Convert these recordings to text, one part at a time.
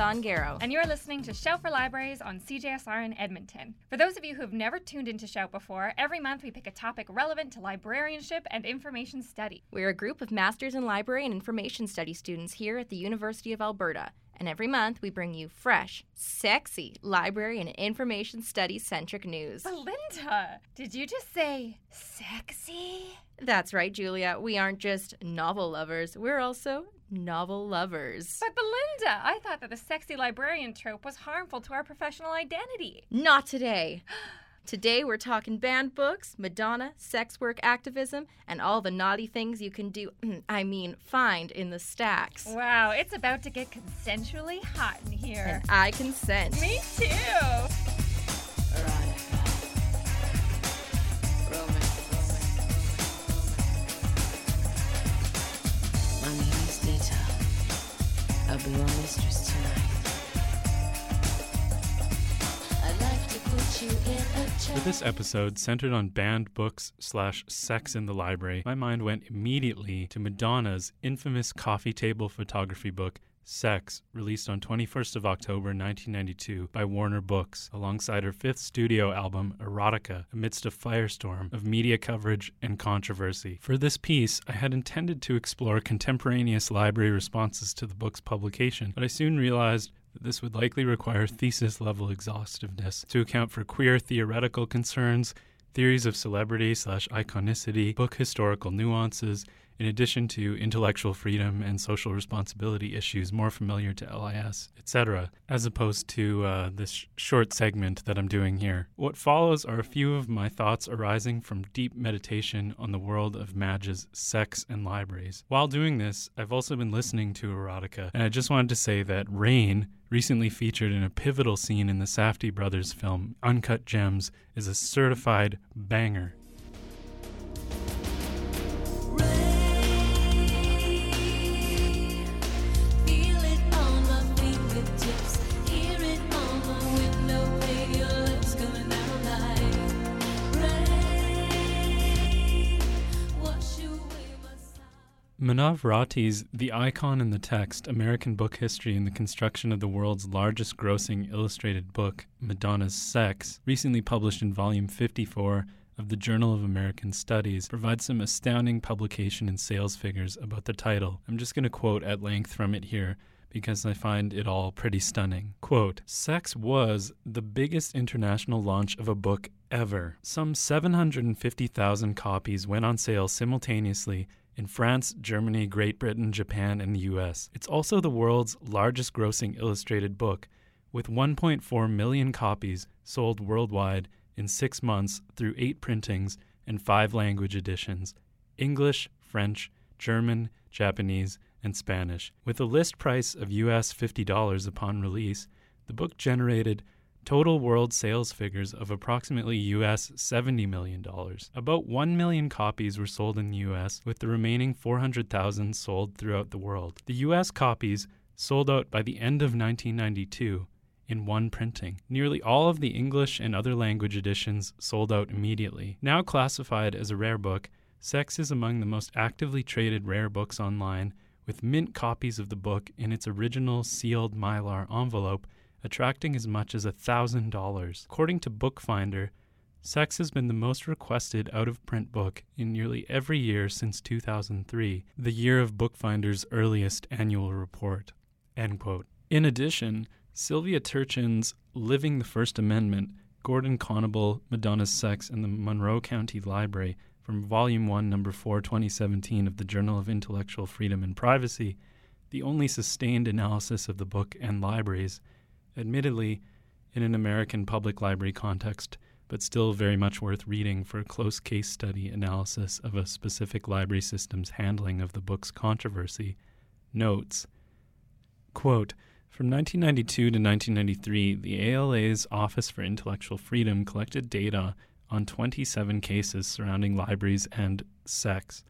Belinda Ongaro. And you're listening to Shout for Libraries on CJSR in Edmonton. For those of you who have never tuned into Shout before, every month we pick a topic relevant to librarianship and information study. We're a group of Masters in Library and Information Study students here at the University of Alberta. And every month we bring you fresh, sexy library and information study centric news. Belinda, did you just say sexy? That's right, Julia. We aren't just novel lovers, we're also novel lovers. But Belinda, I thought that the sexy librarian trope was harmful to our professional identity. Not today. Today we're talking banned books, Madonna, sex work activism, and all the naughty things you can do, I mean, find in the stacks. Wow, it's about to get consensually hot in here. And I consent. Me too. Be your mistress tonight. Like you this episode, centered on banned books slash sex in the library, my mind went immediately to Madonna's infamous coffee table photography book, Sex, released on 21st of October 1992 by Warner Books, alongside her fifth studio album, Erotica, amidst a firestorm of media coverage and controversy. For this piece, I had intended to explore contemporaneous library responses to the book's publication, but I soon realized that this would likely require thesis level exhaustiveness to account for queer theoretical concerns, theories of celebrity slash iconicity, book historical nuances, in addition to intellectual freedom and social responsibility issues more familiar to LIS, etc., as opposed to uh, this sh- short segment that I'm doing here. What follows are a few of my thoughts arising from deep meditation on the world of Madge's sex and libraries. While doing this, I've also been listening to erotica, and I just wanted to say that Rain, recently featured in a pivotal scene in the Safdie brothers film Uncut Gems, is a certified banger. Manav Rati's The Icon in the Text American Book History and the Construction of the World's Largest Grossing Illustrated Book, Madonna's Sex, recently published in volume 54 of the Journal of American Studies, provides some astounding publication and sales figures about the title. I'm just going to quote at length from it here because I find it all pretty stunning. Quote Sex was the biggest international launch of a book ever. Some 750,000 copies went on sale simultaneously in France, Germany, Great Britain, Japan, and the US. It's also the world's largest grossing illustrated book, with 1.4 million copies sold worldwide in six months through eight printings and five language editions English, French, German, Japanese, and Spanish. With a list price of US $50 upon release, the book generated total world sales figures of approximately US $70 million. About 1 million copies were sold in the US, with the remaining 400,000 sold throughout the world. The US copies sold out by the end of 1992 in one printing. Nearly all of the English and other language editions sold out immediately. Now classified as a rare book, Sex is among the most actively traded rare books online, with mint copies of the book in its original sealed mylar envelope attracting as much as $1,000. According to Bookfinder, Sex has been the most requested out of print book in nearly every year since 2003, the year of Bookfinder's earliest annual report. In addition, Sylvia Turchin's Living the First Amendment, Gordon Conable, Madonna's Sex, and the Monroe County Library from Volume 1, Number 4, 2017 of the Journal of Intellectual Freedom and Privacy, the only sustained analysis of the book and libraries, admittedly in an American public library context, but still very much worth reading for a close case study analysis of a specific library system's handling of the book's controversy, notes quote, from 1992 to 1993, the ALA's Office for Intellectual Freedom collected data on 27 cases surrounding libraries and sex.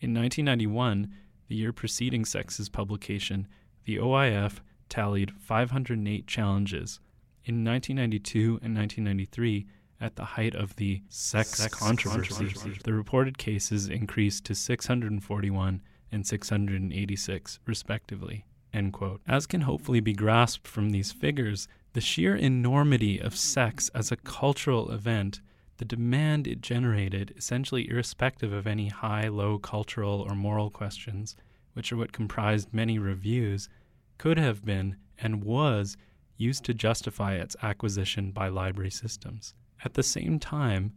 In 1991, the year preceding Sex's publication, the OIF tallied 508 challenges. In 1992 and 1993, at the height of the sex, controversy, the reported cases increased to 641 and 686, respectively. As can hopefully be grasped from these figures, the sheer enormity of sex as a cultural event, the demand it generated, essentially irrespective of any high low cultural or moral questions, which are what comprised many reviews, could have been and was used to justify its acquisition by library systems. At the same time,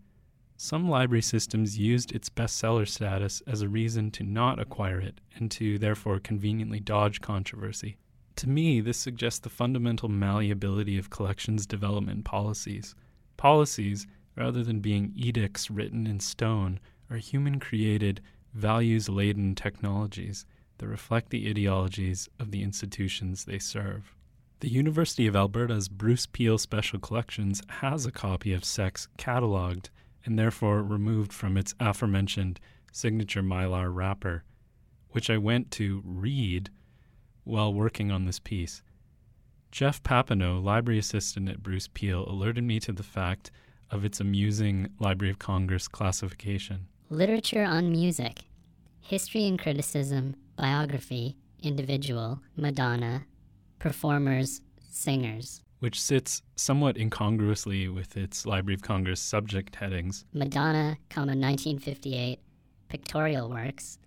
some library systems used its bestseller status as a reason to not acquire it and to therefore conveniently dodge controversy. To me, this suggests the fundamental malleability of collections development policies. Policies, rather than being edicts written in stone, are human created, values laden technologies that reflect the ideologies of the institutions they serve. The University of Alberta's Bruce Peel Special Collections has a copy of Sex catalogued and therefore removed from its aforementioned signature mylar wrapper, which I went to read while working on this piece. Jeff Papineau, library assistant at Bruce Peel, alerted me to the fact of its amusing Library of Congress classification. Literature on music, history and criticism, biography, individual, Madonna, performers, singers. which sits somewhat incongruously with its Library of Congress subject headings. Madonna, comma 1958, pictorial works,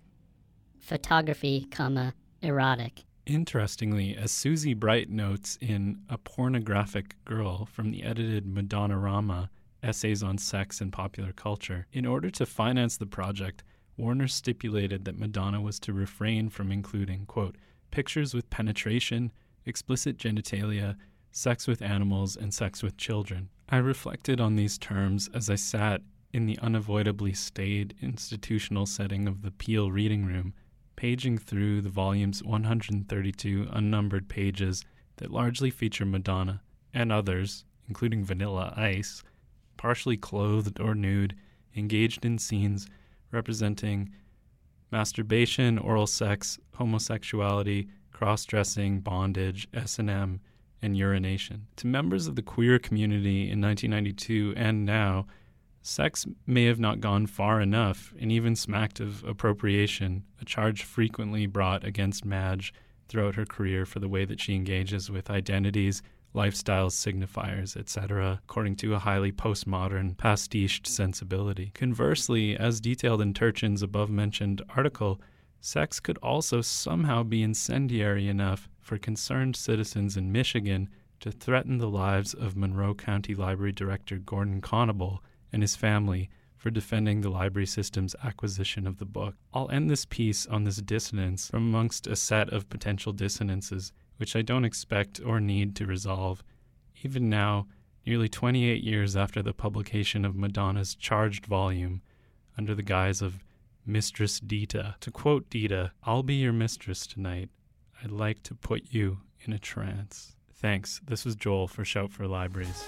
photography, comma erotic. Interestingly, as Susie Bright notes in A Pornographic Girl from the edited Madonnarama, Essays on Sex and Popular Culture, in order to finance the project, Warner stipulated that Madonna was to refrain from including, quote, pictures with penetration, explicit genitalia, sex with animals, and sex with children. I reflected on these terms as I sat in the unavoidably staid institutional setting of the Peel Reading Room, paging through the volume's 132 unnumbered pages that largely feature Madonna and others, including Vanilla Ice, partially clothed or nude, engaged in scenes representing masturbation, oral sex, homosexuality, cross-dressing, bondage, S&M, and urination. To members of the queer community in 1992 and now, sex may have not gone far enough and even smacked of appropriation, a charge frequently brought against Madge throughout her career for the way that she engages with identities, lifestyles, signifiers, etc., according to a highly postmodern, pastiched sensibility. Conversely, as detailed in Turchin's above mentioned article, sex could also somehow be incendiary enough for concerned citizens in Michigan to threaten the lives of Monroe County Library Director Gordon Conable and his family for defending the library system's acquisition of the book. I'll end this piece on this dissonance from amongst a set of potential dissonances which I don't expect or need to resolve. Even now, nearly 28 years after the publication of Madonna's charged volume, under the guise of Mistress Dita. To quote Dita, I'll be your mistress tonight. I'd like to put you in a trance. Thanks. This was Joel for Shout for Libraries.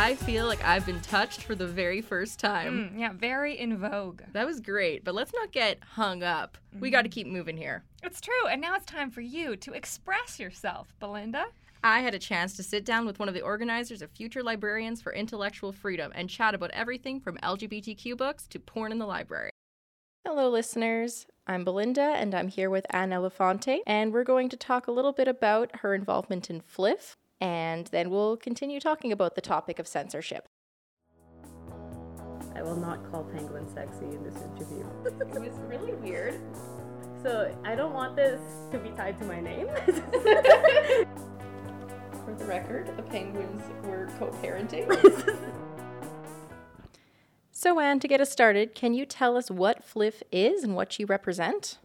I feel like I've been touched for the very first time. Mm, yeah, very in vogue. That was great, but let's not get hung up. We got to keep moving here. It's true, and now it's time for you to express yourself, Belinda. I had a chance to sit down with one of the organizers of Future Librarians for Intellectual Freedom and chat about everything from LGBTQ books to porn in the library. Hello, listeners. I'm Belinda, and I'm here with Anne Elefante, and we're going to talk a little bit about her involvement in FLIF, and then we'll continue talking about the topic of censorship. I will not call Penguin sexy in this interview. it was really weird. So I don't want this to be tied to my name. For the record, the penguins were co parenting. so, Anne, to get us started, can you tell us what FLIF is and what you represent?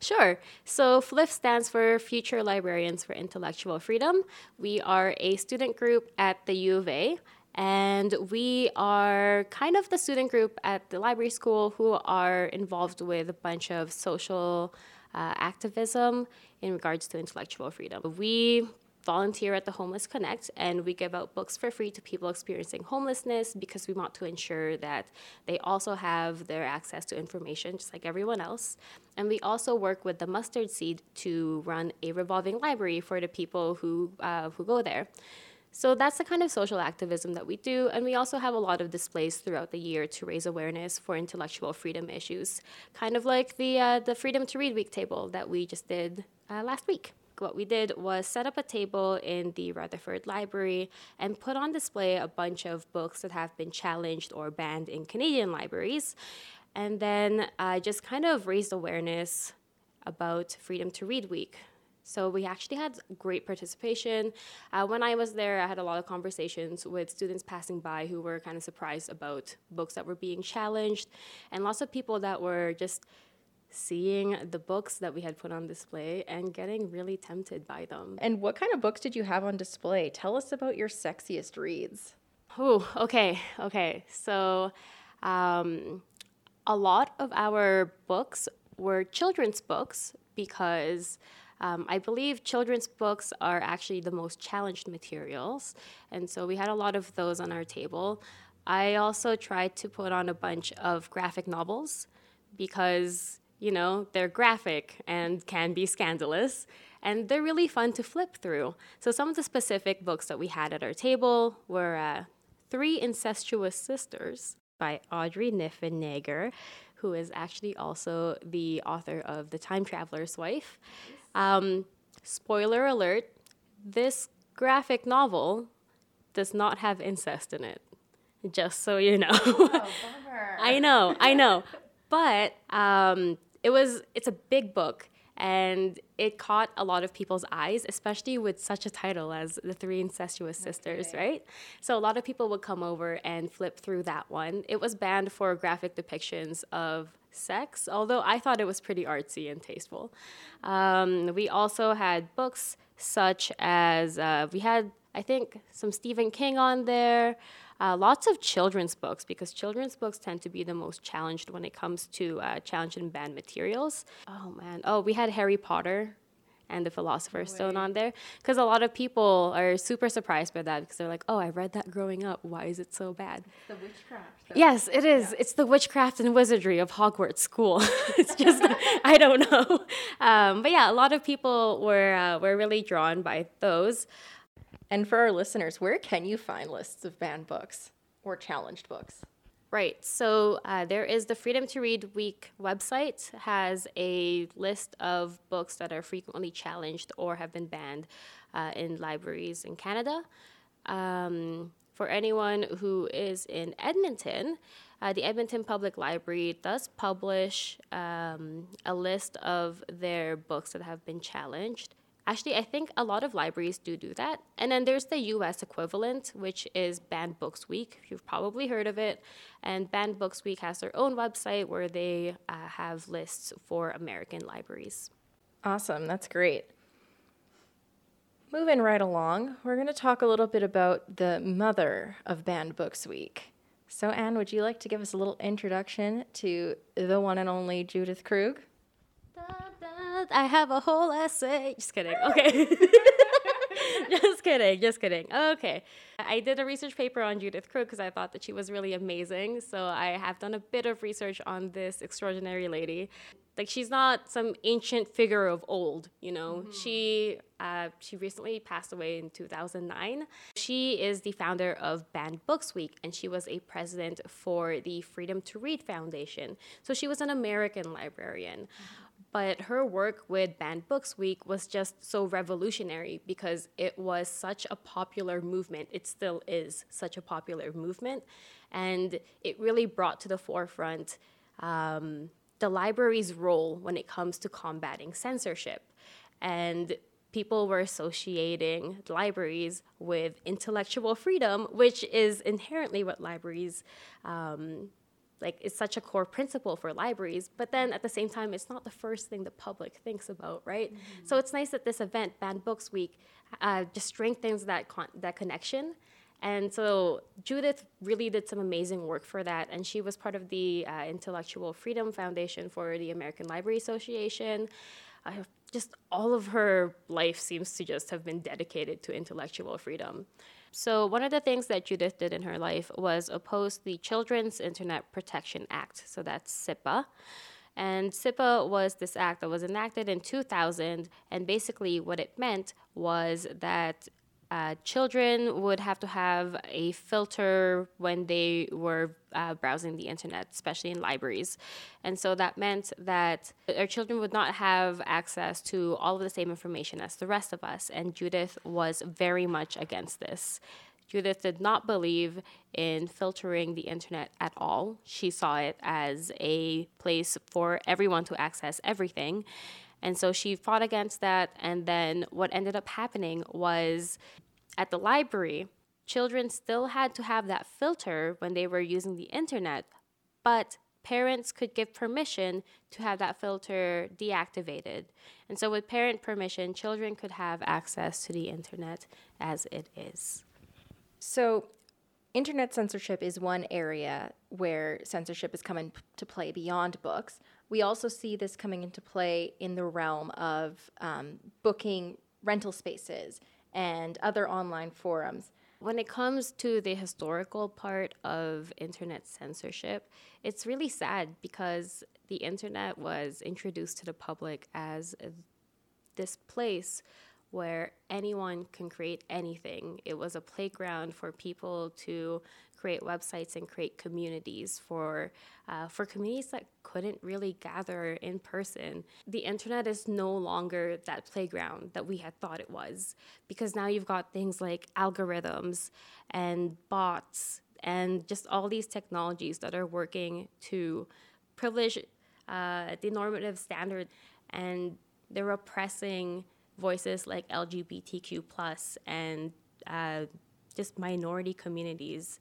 Sure. So FLIF stands for Future Librarians for Intellectual Freedom. We are a student group at the U of A, and we are kind of the student group at the library school who are involved with a bunch of social uh, activism in regards to intellectual freedom. We volunteer at the Homeless Connect and we give out books for free to people experiencing homelessness because we want to ensure that they also have their access to information just like everyone else. And we also work with the Mustard Seed to run a revolving library for the people who, uh, who go there. So that's the kind of social activism that we do. And we also have a lot of displays throughout the year to raise awareness for intellectual freedom issues, kind of like the, uh, the Freedom to Read Week table that we just did uh, last week. What we did was set up a table in the Rutherford Library and put on display a bunch of books that have been challenged or banned in Canadian libraries. And then uh, just kind of raised awareness about Freedom to Read Week. So we actually had great participation. Uh, when I was there, I had a lot of conversations with students passing by who were kind of surprised about books that were being challenged, and lots of people that were just seeing the books that we had put on display and getting really tempted by them. And what kind of books did you have on display? Tell us about your sexiest reads. Oh, okay, okay. So, um, a lot of our books were children's books because um, I believe children's books are actually the most challenged materials. And so we had a lot of those on our table. I also tried to put on a bunch of graphic novels because, you know, they're graphic and can be scandalous. And they're really fun to flip through. So some of the specific books that we had at our table were uh, Three Incestuous Sisters by Audrey Niffenegger, who is actually also the author of The Time Traveler's Wife. Um, spoiler alert this graphic novel does not have incest in it, just so you know. I know, I know. But um, it was, it's a big book and it caught a lot of people's eyes, especially with such a title as The Three Incestuous Sisters, right? So a lot of people would come over and flip through that one. It was banned for graphic depictions of sex, although I thought it was pretty artsy and tasteful. Um, we also had books such as, uh, we had, I think, some Stephen King on there. Uh, lots of children's books because children's books tend to be the most challenged when it comes to uh, challenged and banned materials. Oh man, oh we had Harry Potter and the Philosopher's Stone on there because a lot of people are super surprised by that because they're like, oh, I read that growing up. Why is it so bad? The witchcraft. Yes, it is. It's the witchcraft and wizardry of Hogwarts School. it's just I don't know, um, but yeah, a lot of people were uh, were really drawn by those. And for our listeners, where can you find lists of banned books or challenged books? Right. So uh, there is the Freedom to Read Week website has a list of books that are frequently challenged or have been banned uh, in libraries in Canada. Um, for anyone who is in Edmonton, uh, the Edmonton Public Library does publish um, a list of their books that have been challenged. Actually, I think a lot of libraries do do that. And then there's the US equivalent, which is Banned Books Week. You've probably heard of it. And Banned Books Week has their own website where they uh, have lists for American libraries. Awesome. That's great. Moving right along, we're going to talk a little bit about the mother of Banned Books Week. So, Anne, would you like to give us a little introduction to the one and only Judith Krug? I have a whole essay. Just kidding. Okay. just kidding. Just kidding. Okay. I did a research paper on Judith Krug because I thought that she was really amazing. So I have done a bit of research on this extraordinary lady. Like she's not some ancient figure of old, you know. She uh, she recently passed away in 2009. She is the founder of Banned Books Week, and she was a president for the Freedom to Read Foundation. So she was an American librarian but her work with Banned Books Week was just so revolutionary because it was such a popular movement. It still is such a popular movement. And it really brought to the forefront um, the library's role when it comes to combating censorship. And people were associating libraries with intellectual freedom, which is inherently what libraries um, like it's such a core principle for libraries but then at the same time it's not the first thing the public thinks about right? So it's nice that this event banned books week uh, just strengthens that con- that connection. And so judith really did some amazing work for that and she was part of the uh, intellectual freedom foundation for the american library association. Uh, just all of her life seems to just have been dedicated to intellectual freedom so, one of the things that Judith did in her life was oppose the Children's Internet Protection Act. So, that's CIPA. And CIPA was this act that was enacted in 2000. And basically, what it meant was that uh, children would have to have a filter when they were uh, browsing the internet, especially in libraries. And so that meant that our children would not have access to all of the same information as the rest of us. And Judith was very much against this. Judith did not believe in filtering the internet at all. She saw it as a place for everyone to access everything. And so she fought against that. And then what ended up happening was at the library, children still had to have that filter when they were using the internet, but parents could give permission to have that filter deactivated. And so, with parent permission, children could have access to the internet as it is. So, internet censorship is one area where censorship is coming to play beyond books. We also see this coming into play in the realm of um, booking rental spaces and other online forums. When it comes to the historical part of internet censorship, it's really sad because the internet was introduced to the public as this place where anyone can create anything. It was a playground for people to create websites and create communities for uh, for communities that couldn't really gather in person. The internet is no longer that playground that we had thought it was because now you've got things like algorithms and bots and just all these technologies that are working to privilege uh, the normative standard and they're oppressing voices like LGBTQ plus and uh, just minority communities.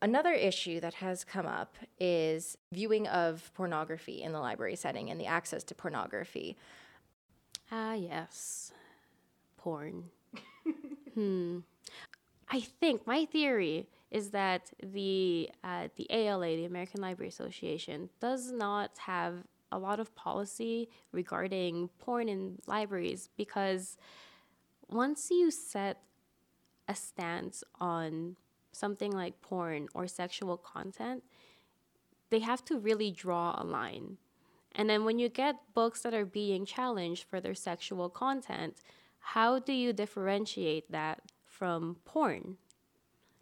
Another issue that has come up is viewing of pornography in the library setting and the access to pornography. Ah, yes, porn. hmm. I think my theory is that the uh, the ALA, the American Library Association, does not have a lot of policy regarding porn in libraries because once you set a stance on something like porn or sexual content, they have to really draw a line. And then when you get books that are being challenged for their sexual content, how do you differentiate that from porn?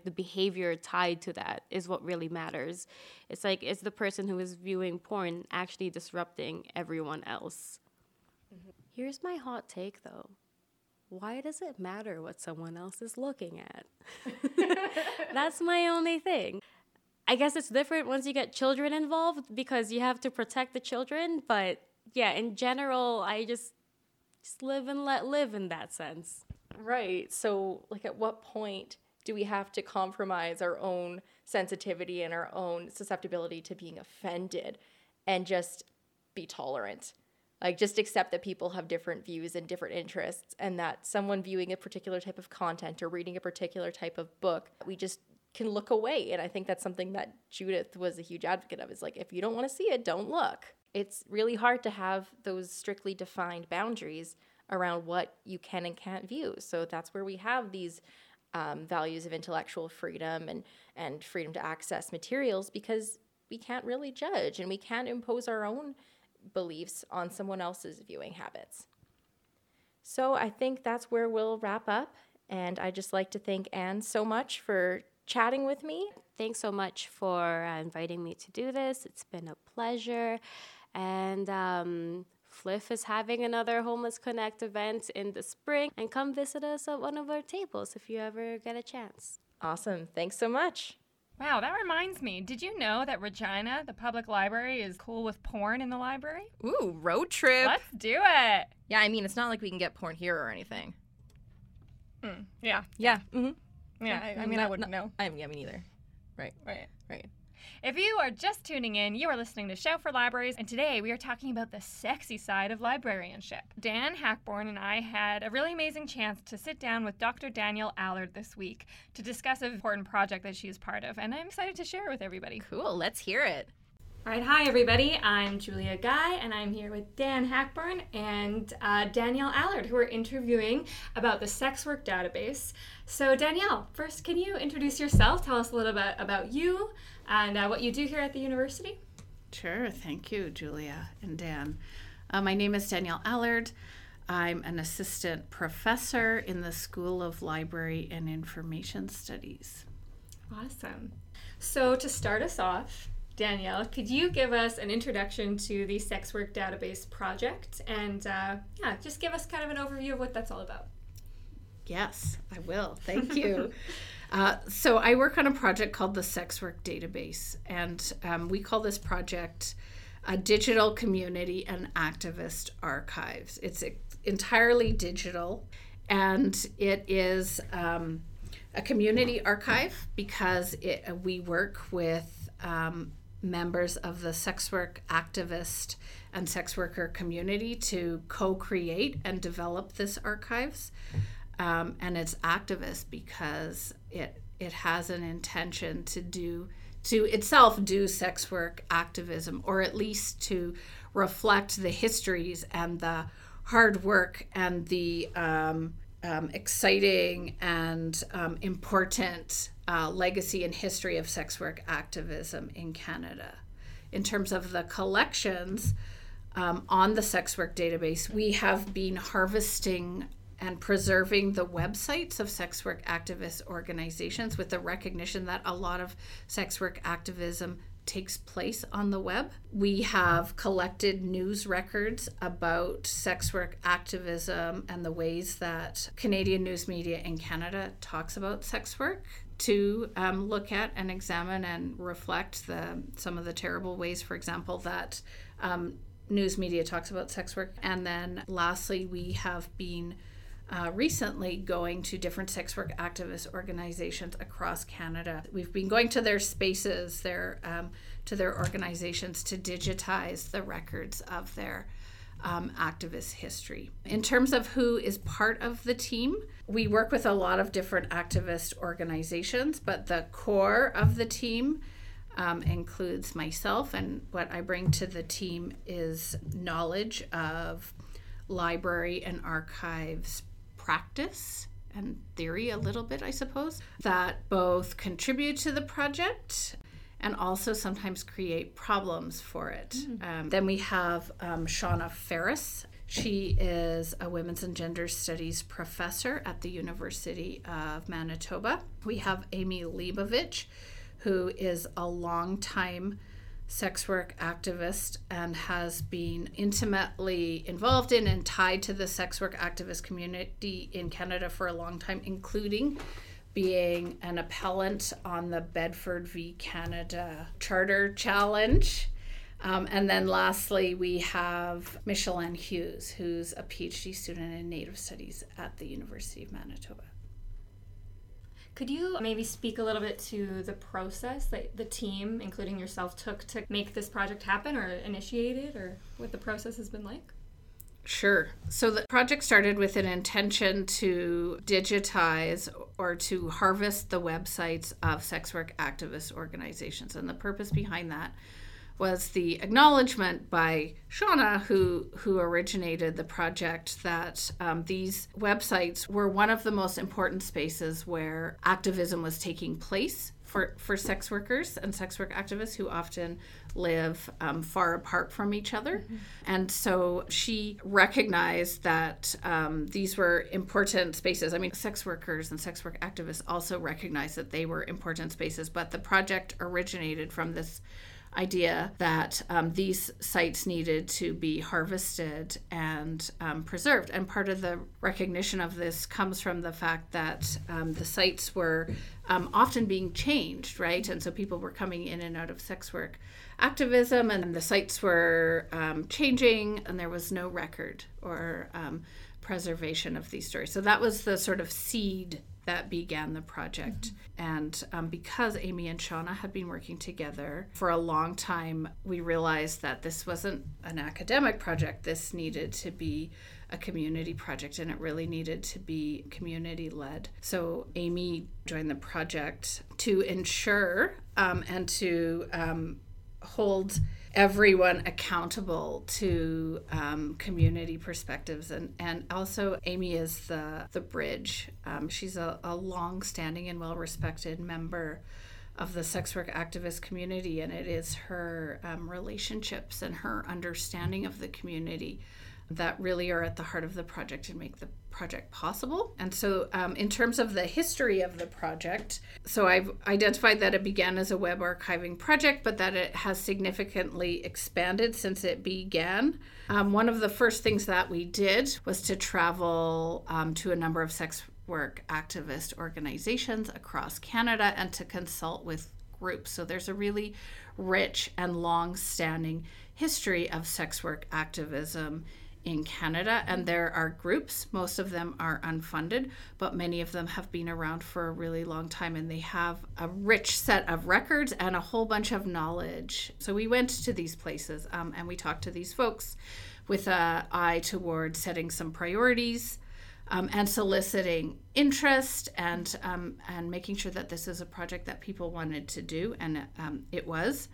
The behavior tied to that is what really matters. It's like, is the person who is viewing porn actually disrupting everyone else? Mm-hmm. Here's my hot take though. Why does it matter what someone else is looking at? That's my only thing. I guess it's different once you get children involved because you have to protect the children, but yeah, in general, I just just live and let live in that sense. Right. So, like, at what point do we have to compromise our own sensitivity and our own susceptibility to being offended and just be tolerant? Like, just accept that people have different views and different interests, and that someone viewing a particular type of content or reading a particular type of book, we just can look away. And I think that's something that Judith was a huge advocate of is like, if you don't want to see it, don't look. It's really hard to have those strictly defined boundaries around what you can and can't view. So that's where we have these um, values of intellectual freedom and, and freedom to access materials because we can't really judge and we can't impose our own beliefs on someone else's viewing habits. So I think that's where we'll wrap up. And I'd just like to thank Anne so much for chatting with me. Thanks so much for uh, inviting me to do this. It's been a pleasure. And um, FLIF is having another Homeless Connect event in the spring. And come visit us at one of our tables if you ever get a chance. Awesome. Thanks so much. Wow, that reminds me. Did you know that Regina, the public library, is cool with porn in the library? Ooh, road trip. Let's do it. Yeah, I mean, it's not like we can get porn here or anything. Yeah. Yeah. Mm-hmm. Yeah. I, I mean, I wouldn't know. I mean, yeah, me neither. Right. Right. Right. If you are just tuning in, you are listening to Shout for Libraries, and today we are talking about the sexy side of librarianship. Dan Hackborn and I had a really amazing chance to sit down with Dr. Danielle Allard this week to discuss an important project that she is part of, and I'm excited to share it with everybody. Cool. Let's hear it. All right, hi everybody. I'm Julia Guy, and I'm here with Dan Hackburn and uh, Danielle Allard, who are interviewing about the sex work database. So, Danielle, first, can you introduce yourself? Tell us a little bit about you and uh, what you do here at the university. Sure, thank you, Julia and Dan. Uh, my name is Danielle Allard. I'm an assistant professor in the School of Library and Information Studies. Awesome. So, to start us off, Danielle, could you give us an introduction to the Sex Work Database Project and, uh, yeah, just give us kind of an overview of what that's all about? Yes, I will. Thank you. uh, so, I work on a project called the Sex Work Database, and um, we call this project a digital community and activist archives. It's entirely digital, and it is um, a community archive because it, we work with um, members of the sex work activist and sex worker community to co-create and develop this archives. Um, and it's activist because it it has an intention to do to itself do sex work activism or at least to reflect the histories and the hard work and the um, um, exciting and um, important uh, legacy and history of sex work activism in Canada. In terms of the collections um, on the sex work database, we have been harvesting and preserving the websites of sex work activist organizations with the recognition that a lot of sex work activism takes place on the web. We have collected news records about sex work activism and the ways that Canadian news media in Canada talks about sex work to um, look at and examine and reflect the some of the terrible ways, for example, that um, news media talks about sex work. And then lastly, we have been uh, recently going to different sex work activist organizations across Canada. We've been going to their spaces, their um, to their organizations to digitize the records of their um, activist history. In terms of who is part of the team, we work with a lot of different activist organizations, but the core of the team um, includes myself, and what I bring to the team is knowledge of library and archives practice and theory a little bit, I suppose, that both contribute to the project and also sometimes create problems for it. Mm. Um, then we have um, Shawna Ferris. She is a women's and gender studies professor at the University of Manitoba. We have Amy Lebovitch, who is a long-time sex work activist and has been intimately involved in and tied to the sex work activist community in Canada for a long time, including being an appellant on the Bedford v. Canada Charter Challenge. Um, and then lastly, we have Michelle Hughes, who's a PhD student in Native Studies at the University of Manitoba. Could you maybe speak a little bit to the process that the team, including yourself, took to make this project happen or initiate it, or what the process has been like? Sure. So the project started with an intention to digitize or to harvest the websites of sex work activist organizations. And the purpose behind that was the acknowledgement by Shawna, who who originated the project, that um, these websites were one of the most important spaces where activism was taking place for for sex workers and sex work activists who often live um, far apart from each other. Mm-hmm. And so she recognized that um, these were important spaces. I mean, sex workers and sex work activists also recognized that they were important spaces, but the project originated from this idea that um, these sites needed to be harvested and um, preserved. And part of the recognition of this comes from the fact that um, the sites were um, often being changed, right? And so people were coming in and out of sex work activism, and the sites were um, changing, and there was no record or um, preservation of these stories. So that was the sort of seed that began the project. Mm-hmm. And um, because Amy and Shawna had been working together for a long time, we realized that this wasn't an academic project. This needed to be a community project and it really needed to be community led. So Amy joined the project to ensure um, and to um, hold everyone accountable to um, community perspectives. And, and also amy is the, the bridge. Um, she's a, a long-standing and well-respected member of the sex work activist community. And it is her um, relationships and her understanding of the community that really are at the heart of the project and make the project possible. And so, um, in terms of the history of the project, so I've identified that it began as a web archiving project, but that it has significantly expanded since it began. Um, one of the first things that we did was to travel um, to a number of sex work activist organizations across Canada and to consult with groups. So there's a really rich and long standing history of sex work activism in Canada, and there are groups. Most of them are unfunded, but many of them have been around for a really long time and they have a rich set of records and a whole bunch of knowledge. So we went to these places um, and we talked to these folks with a eye toward setting some priorities. Um, and soliciting interest and um, and making sure that this is a project that people wanted to do, and um, it was.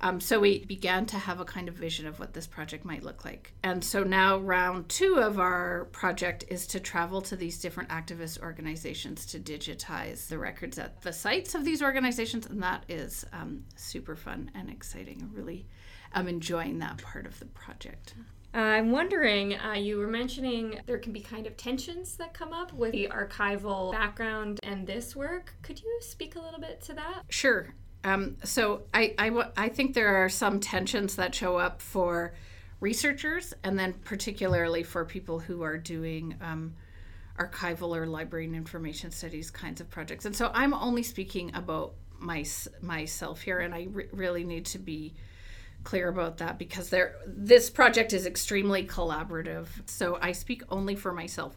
Um, so we began to have a kind of vision of what this project might look like. And so now round two of our project is to travel to these different activist organizations to digitize the records at the sites of these organizations. And that is um, super fun and exciting. I really am enjoying that part of the project. I'm wondering, uh, you were mentioning there can be kind of tensions that come up with the archival background and this work. Could you speak a little bit to that? Sure. Um, so I think there are some tensions that show up for researchers and then particularly for people who are doing um, archival or library and information studies kinds of projects. And so I'm only speaking about my, myself here, and I re- really need to be clear about that because there this project is extremely collaborative. So I speak only for myself.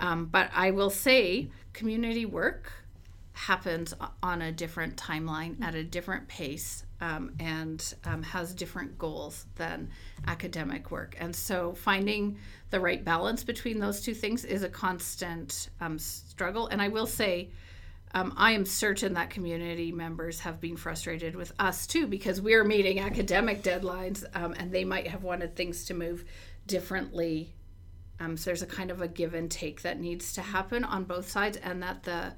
Um, but I will say community work happens on a different timeline at a different pace um, and um, has different goals than academic work. And so finding the right balance between those two things is a constant um, struggle. And I will say, um, I am certain that community members have been frustrated with us too because we're meeting academic deadlines um, and they might have wanted things to move differently. Um, so there's a kind of a give and take that needs to happen on both sides, and that the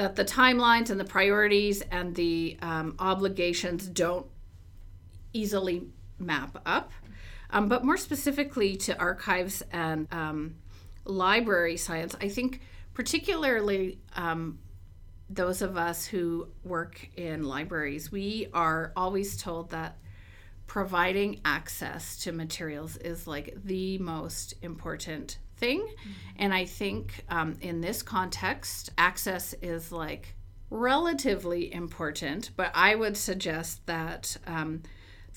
that the timelines and the priorities and the um, obligations don't easily map up. Um, but more specifically to archives and um, library science, I think particularly um, those of us who work in libraries, we are always told that providing access to materials is like the most important thing. Mm-hmm. And I think um, in this context, access is like relatively important, but I would suggest that. Um,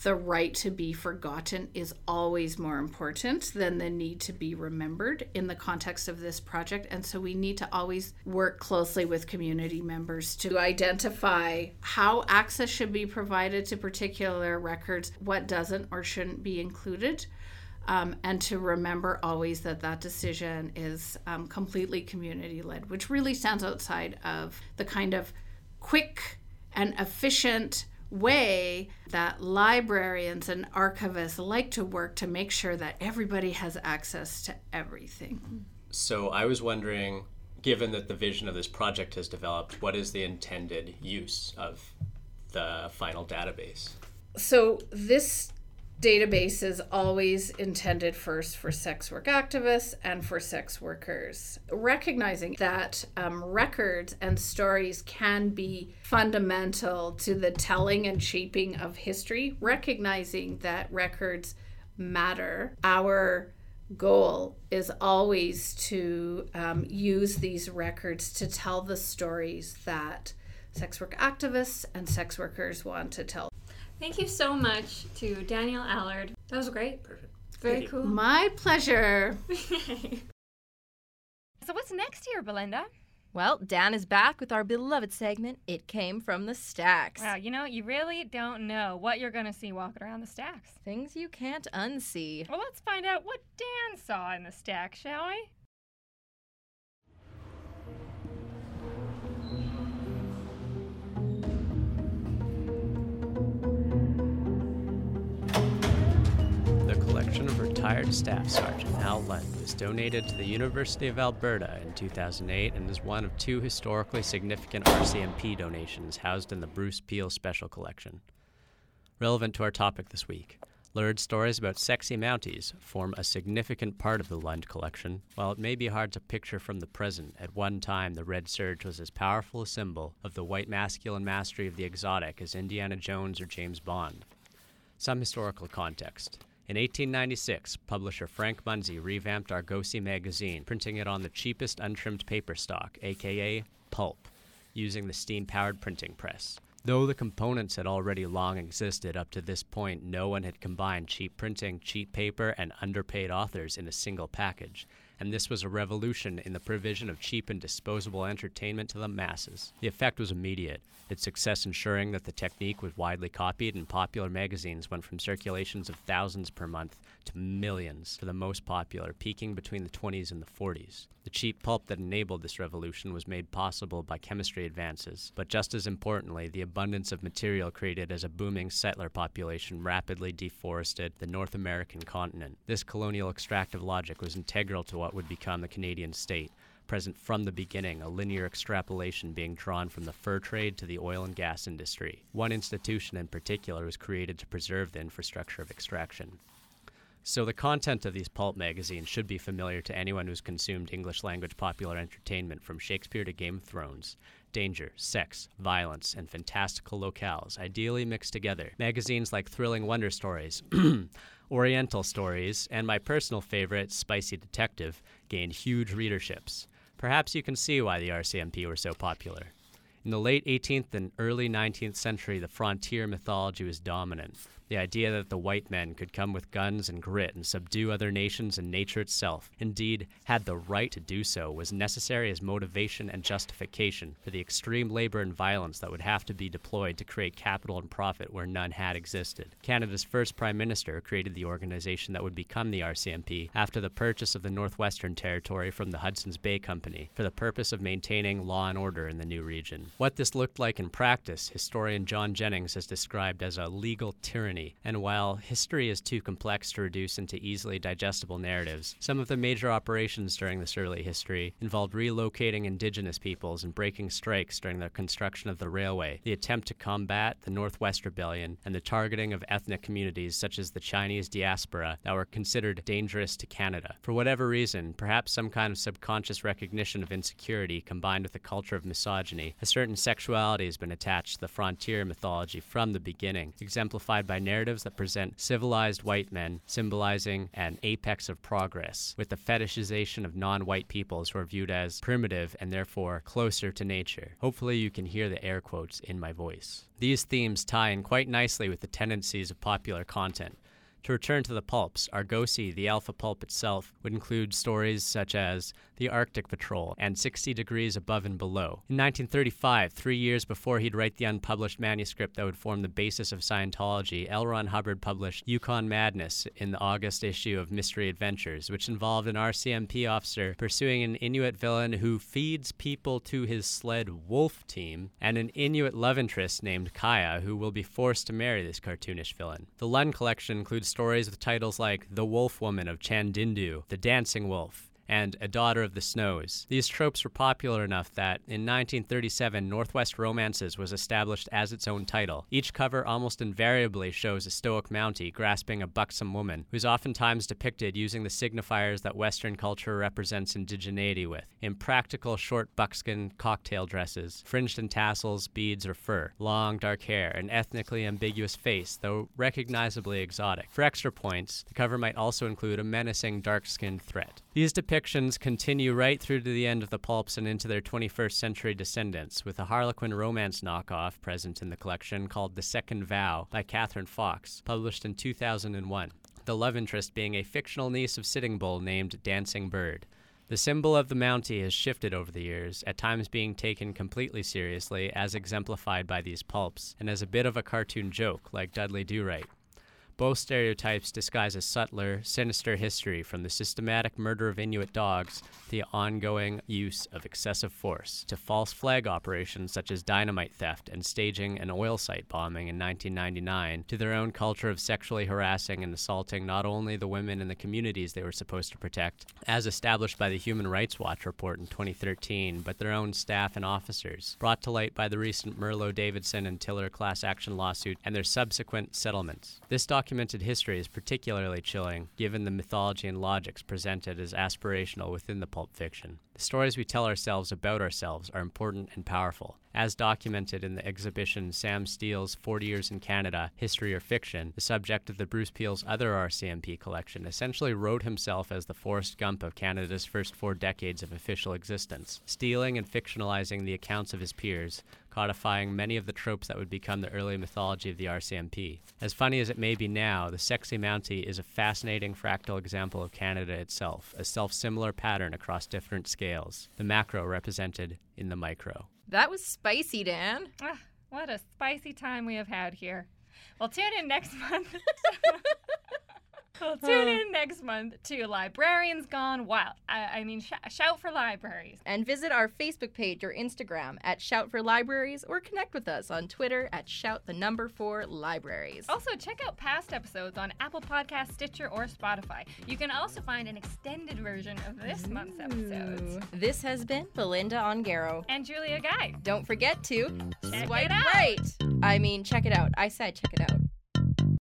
the right to be forgotten is always more important than the need to be remembered in the context of this project. And so we need to always work closely with community members to identify how access should be provided to particular records, what doesn't or shouldn't be included. Um, and to remember always that that decision is um, completely community led, which really stands outside of the kind of quick and efficient way that librarians and archivists like to work to make sure that everybody has access to everything. So I was wondering, given that the vision of this project has developed, what is the intended use of the final database? So this database is always intended first for sex work activists and for sex workers. Recognizing that um, records and stories can be fundamental to the telling and shaping of history, recognizing that records matter. Our goal is always to um, use these records to tell the stories that sex work activists and sex workers want to tell. Thank you so much to Danielle Allard. That was great. Perfect. Very cool. My pleasure. so what's next here, Belinda? Well, Dan is back with our beloved segment, It Came from the Stacks. Wow, you know, you really don't know what you're going to see walking around the stacks. Things you can't unsee. Well, let's find out what Dan saw in the stack, shall we? Retired Staff Sergeant Al Lund was donated to the University of Alberta in 2008 and is one of two historically significant RCMP donations housed in the Bruce Peel Special Collection. Relevant to our topic this week, Lurid stories about sexy Mounties form a significant part of the Lund collection. While it may be hard to picture from the present, at one time the Red Serge was as powerful a symbol of the white masculine mastery of the exotic as Indiana Jones or James Bond. Some historical context. In 1896, publisher Frank Munsey revamped Argosy magazine, printing it on the cheapest untrimmed paper stock, aka pulp, using the steam powered printing press. Though the components had already long existed up to this point, no one had combined cheap printing, cheap paper, and underpaid authors in a single package. And this was a revolution in the provision of cheap and disposable entertainment to the masses. The effect was immediate, its success ensuring that the technique was widely copied, and popular magazines went from circulations of thousands per month to millions for the most popular, peaking between the 20s and the 40s. The cheap pulp that enabled this revolution was made possible by chemistry advances, but just as importantly, the abundance of material created as a booming settler population rapidly deforested the North American continent. This colonial extractive logic was integral to what would become the Canadian state. Present from the beginning, a linear extrapolation being drawn from the fur trade to the oil and gas industry. One institution in particular was created to preserve the infrastructure of extraction. So, the content of these pulp magazines should be familiar to anyone who's consumed English language popular entertainment from Shakespeare to Game of Thrones. Danger, sex, violence, and fantastical locales, ideally mixed together. Magazines like Thrilling Wonder Stories, Oriental Stories, and my personal favorite, Spicy Detective, gained huge readerships. Perhaps you can see why the RCMP were so popular. In the late 18th and early 19th century, the frontier mythology was dominant. The idea that the white men could come with guns and grit and subdue other nations and nature itself, indeed, had the right to do so, was necessary as motivation and justification for the extreme labor and violence that would have to be deployed to create capital and profit where none had existed. Canada's first Prime Minister created the organization that would become the RCMP after the purchase of the Northwestern Territory from the Hudson's Bay Company for the purpose of maintaining law and order in the new region. What this looked like in practice, historian John Jennings has described as a legal tyranny and while history is too complex to reduce into easily digestible narratives, some of the major operations during this early history involved relocating indigenous peoples and breaking strikes during the construction of the railway, the attempt to combat the Northwest Rebellion, and the targeting of ethnic communities such as the Chinese diaspora that were considered dangerous to Canada. For whatever reason, perhaps some kind of subconscious recognition of insecurity combined with a culture of misogyny, a certain sexuality has been attached to the frontier mythology from the beginning, exemplified by narratives that present civilized white men symbolizing an apex of progress, with the fetishization of non white peoples who are viewed as primitive and therefore closer to nature. Hopefully, you can hear the air quotes in my voice. These themes tie in quite nicely with the tendencies of popular content. To return to the pulps, Argosy, the alpha pulp itself, would include stories such as The Arctic Patrol and 60 Degrees Above and Below. In 1935, three years before he'd write the unpublished manuscript that would form the basis of Scientology, L. Ron Hubbard published Yukon Madness in the August issue of Mystery Adventures, which involved an RCMP officer pursuing an Inuit villain who feeds people to his sled wolf team, and an Inuit love interest named Kaya who will be forced to marry this cartoonish villain. The Lund collection includes stories with titles like The Wolf Woman of Chandindu, The Dancing Wolf, and A Daughter of the Snows. These tropes were popular enough that in 1937, Northwest Romances was established as its own title. Each cover almost invariably shows a stoic Mountie grasping a buxom woman, who's oftentimes depicted using the signifiers that Western culture represents indigeneity with impractical short buckskin cocktail dresses, fringed in tassels, beads, or fur, long dark hair, an ethnically ambiguous face, though recognizably exotic. For extra points, the cover might also include a menacing dark skinned threat. These depictions continue right through to the end of the pulps and into their 21st century descendants, with a Harlequin romance knockoff present in the collection called The Second Vow by Catherine Fox, published in 2001. The love interest being a fictional niece of Sitting Bull named Dancing Bird. The symbol of the Mountie has shifted over the years, at times being taken completely seriously, as exemplified by these pulps, and as a bit of a cartoon joke, like Dudley Do Right. Both stereotypes disguise a subtler, sinister history from the systematic murder of Inuit dogs to the ongoing use of excessive force, to false flag operations such as dynamite theft and staging an oil site bombing in 1999, to their own culture of sexually harassing and assaulting not only the women in the communities they were supposed to protect, as established by the Human Rights Watch report in 2013, but their own staff and officers, brought to light by the recent Merlo Davidson and Tiller class action lawsuit and their subsequent settlements. This documentary undocumented history is particularly chilling, given the mythology and logics presented as aspirational within the pulp fiction. The stories we tell ourselves about ourselves are important and powerful. As documented in the exhibition Sam Steele's 40 Years in Canada History or Fiction, the subject of the Bruce Peel's other RCMP collection essentially wrote himself as the Forrest Gump of Canada's first four decades of official existence, stealing and fictionalizing the accounts of his peers, codifying many of the tropes that would become the early mythology of the RCMP. As funny as it may be now, the sexy Mountie is a fascinating fractal example of Canada itself, a self similar pattern across different scales, the macro represented in the micro. That was spicy, Dan. Ah, what a spicy time we have had here. Well, tune in next month. well, tune in next month to Librarians Gone Wild. I, I mean, sh- shout for libraries. And visit our Facebook page or Instagram at Shout for Libraries or connect with us on Twitter at Shout the Number for Libraries. Also, check out past episodes on Apple Podcasts, Stitcher, or Spotify. You can also find an extended version of this month's episodes. This has been Belinda Ongaro. And Julia Guy. Don't forget to Check swipe right. I mean, check it out. I said check it out.